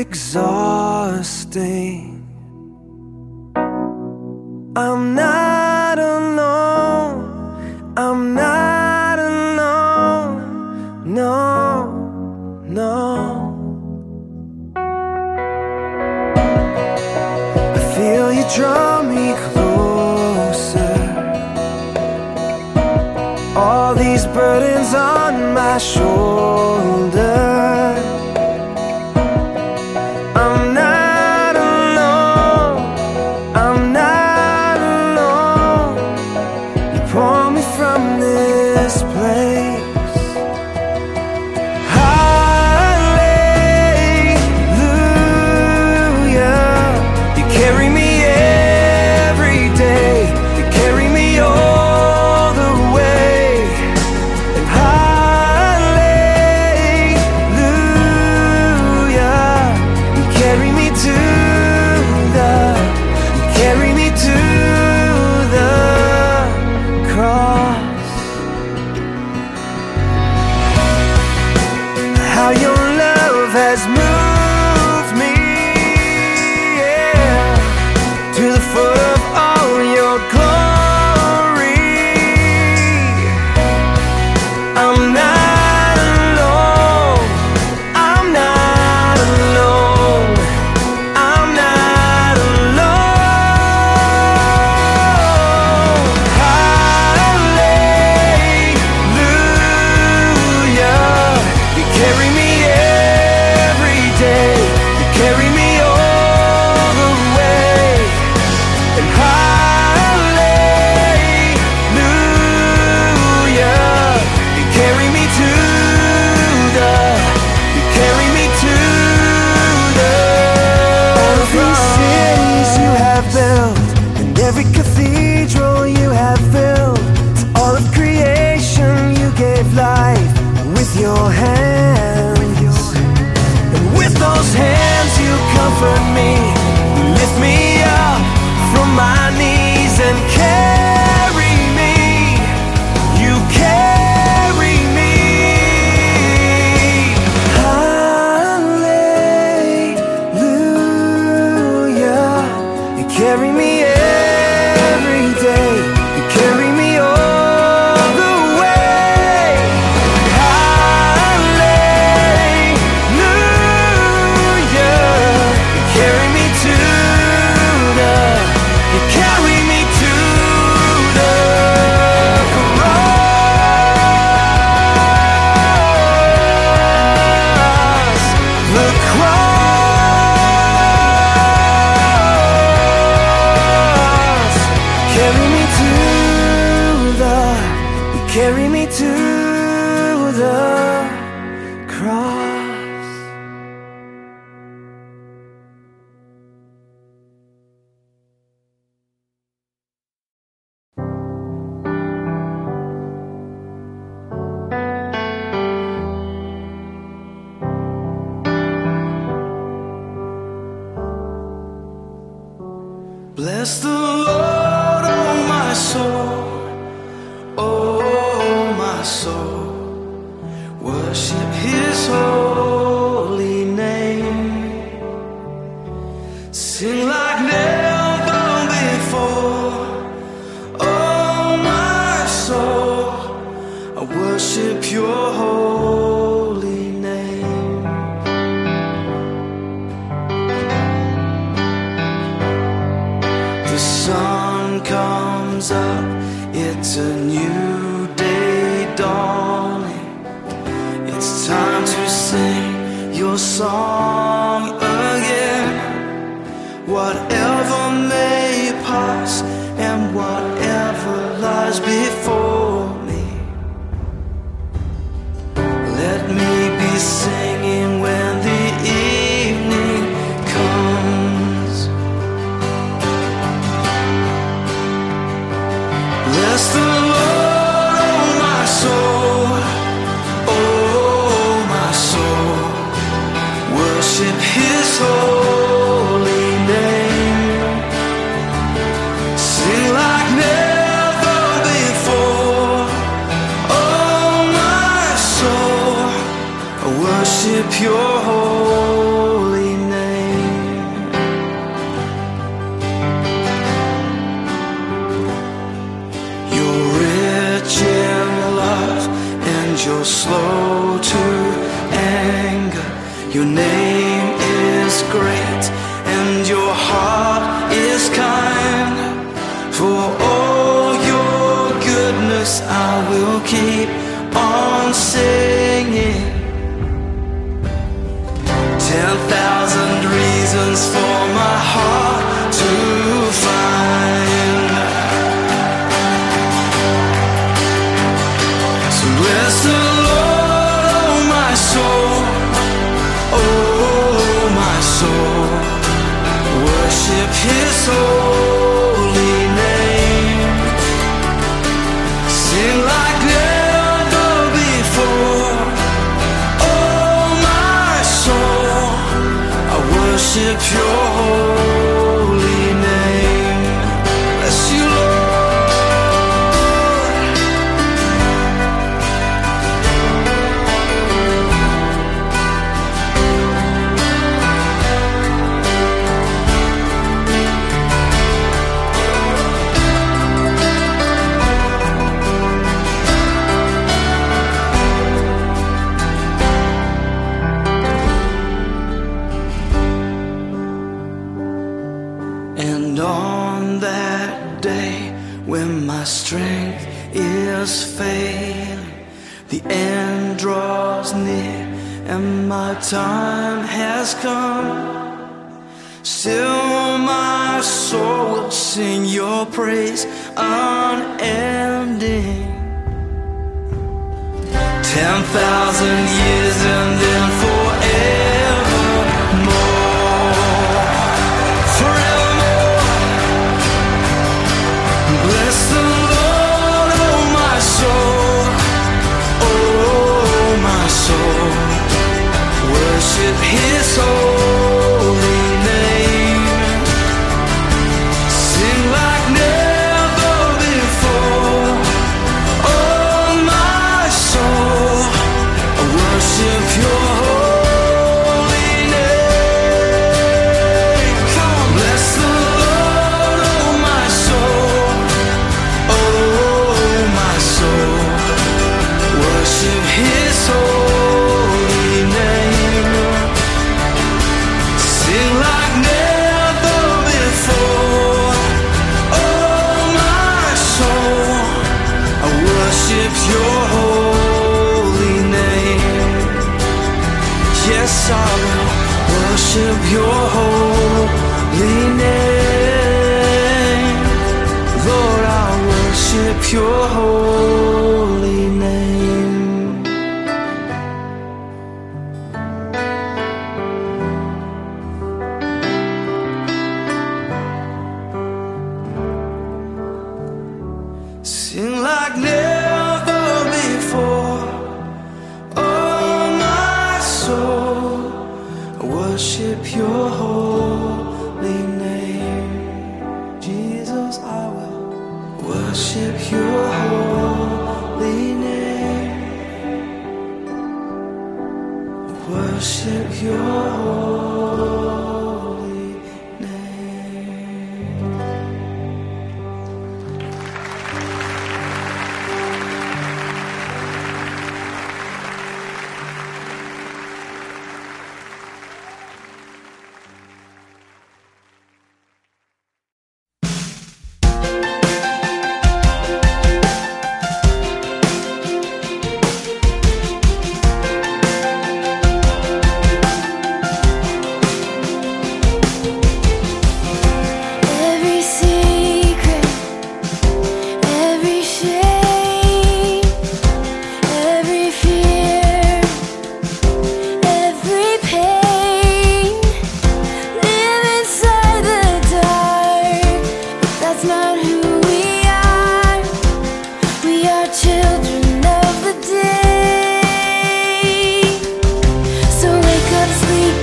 exhausting. I'm not alone, I'm not alone, no, no. I feel you draw me closer. All these burdens on my shoulders. comes up, it's a new day dawning. It's time to sing your song again. Whatever may pass and whatever lies before. worship your worship Your holy name. Lord, I worship your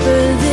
believe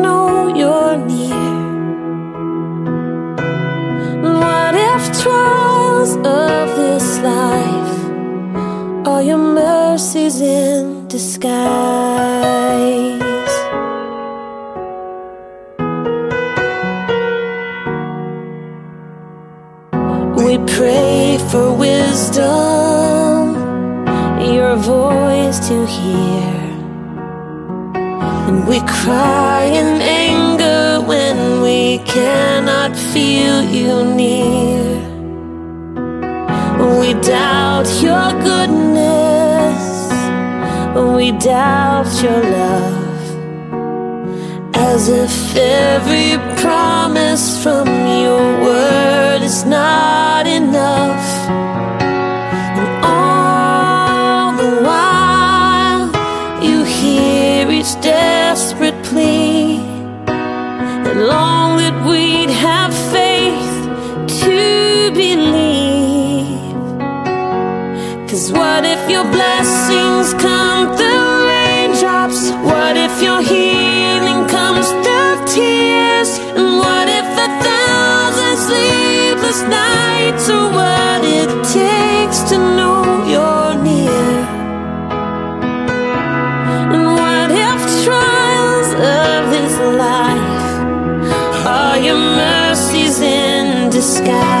your mercies in disguise? We pray for wisdom, your voice to hear. And we cry in anger when we cannot feel you near. We doubt your goodness, we doubt your love. As if every promise from your word is not enough. Nights are what it takes to know you're near? And what if trials of this life are your mercies in disguise?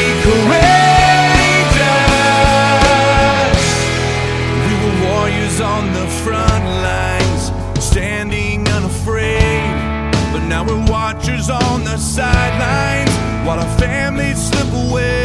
the sidelines while our families slip away.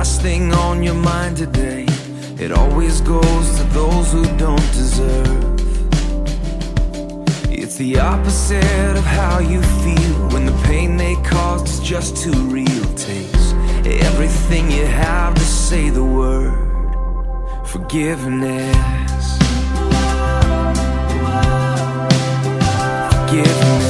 Last thing on your mind today, it always goes to those who don't deserve. It's the opposite of how you feel when the pain they caused is just too real. Takes everything you have to say the word forgiveness. Forgiveness.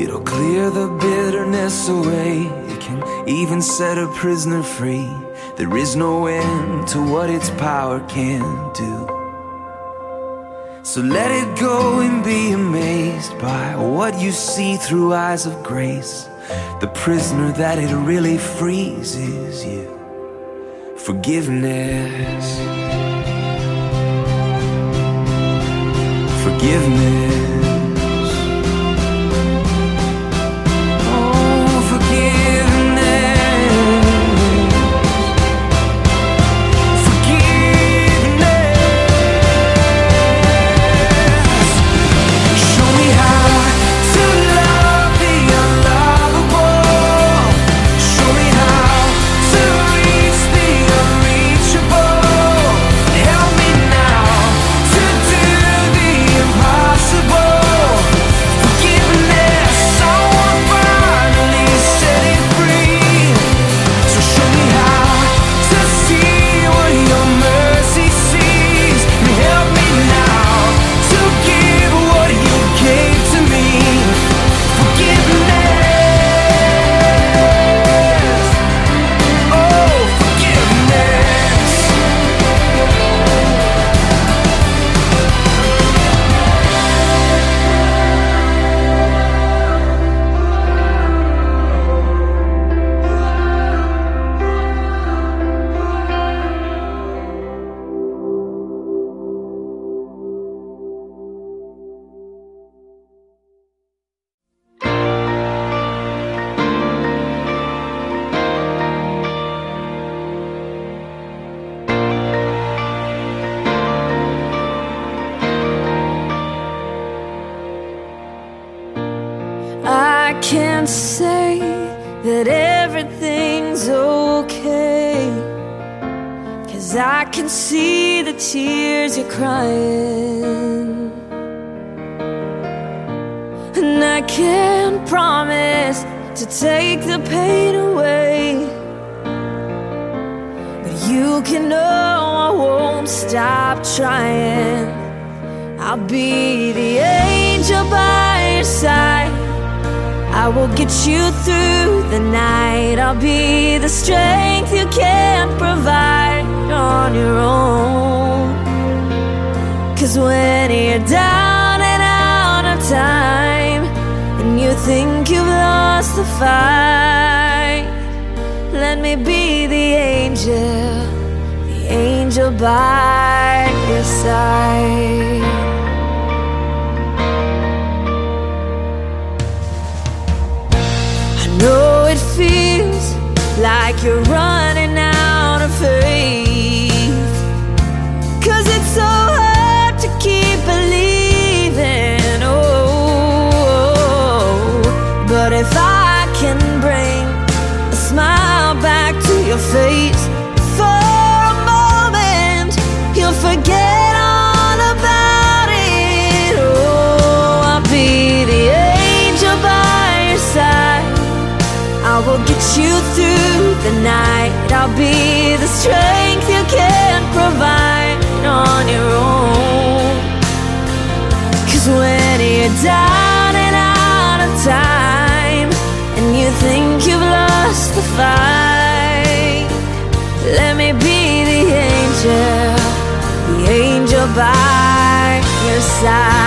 It'll clear the bitterness away. It can even set a prisoner free. There is no end to what its power can do. So let it go and be amazed by what you see through eyes of grace. The prisoner that it really frees is you. Forgiveness. Forgiveness. Cause I can see the tears you're crying. And I can't promise to take the pain away. But you can know I won't stop trying. I'll be the angel by your side. I will get you through the night. I'll be the strength you can't provide on your own. Cause when you're down and out of time, and you think you've lost the fight, let me be the angel, the angel by your side. I know it feels like you're running if I can bring a smile back to your face for a moment, you'll forget all about it. Oh, I'll be the angel by your side. I will get you through the night. I'll be the strength you can't provide on your own. Cause when you die. find. Let me be the angel, the angel by your side.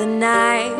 the night.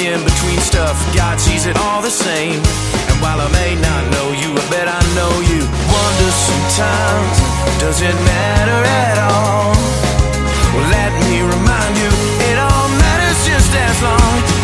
in between stuff. God sees it all the same. And while I may not know you, I bet I know you. Wonder sometimes, does it matter at all? Well, let me remind you, it all matters just as long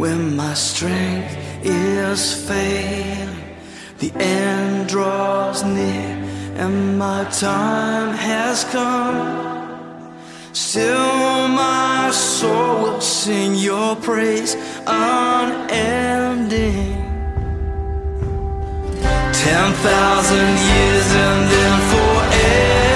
When my strength is failing, the end draws near, and my time has come. Still, my soul will sing your praise unending. Ten thousand years and then forever.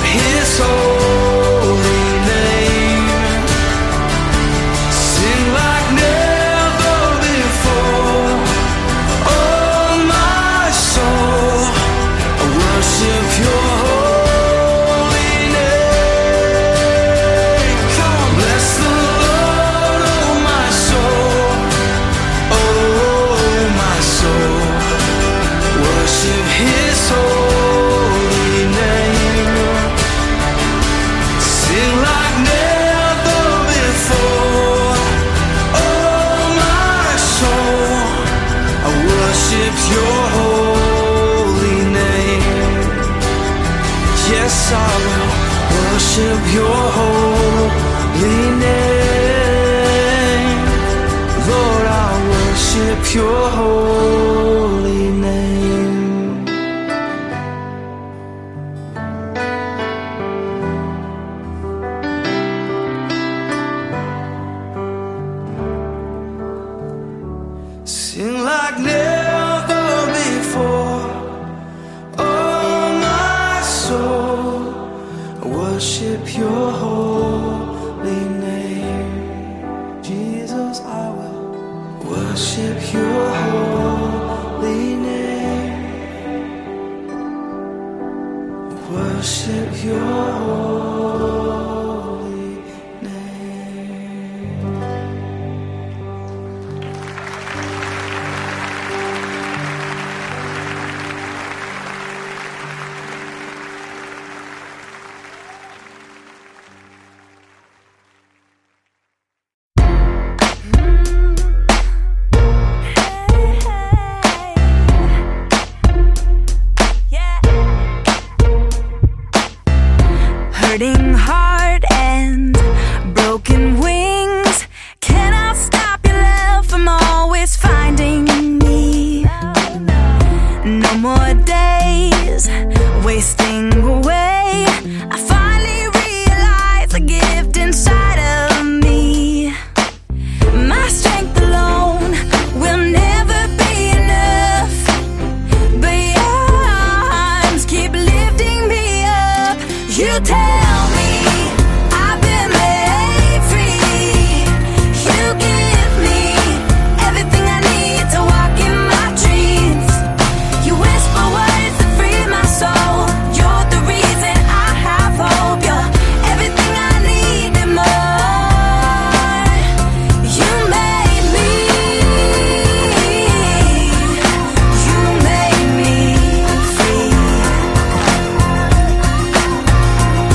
his soul. Oh, worship your holy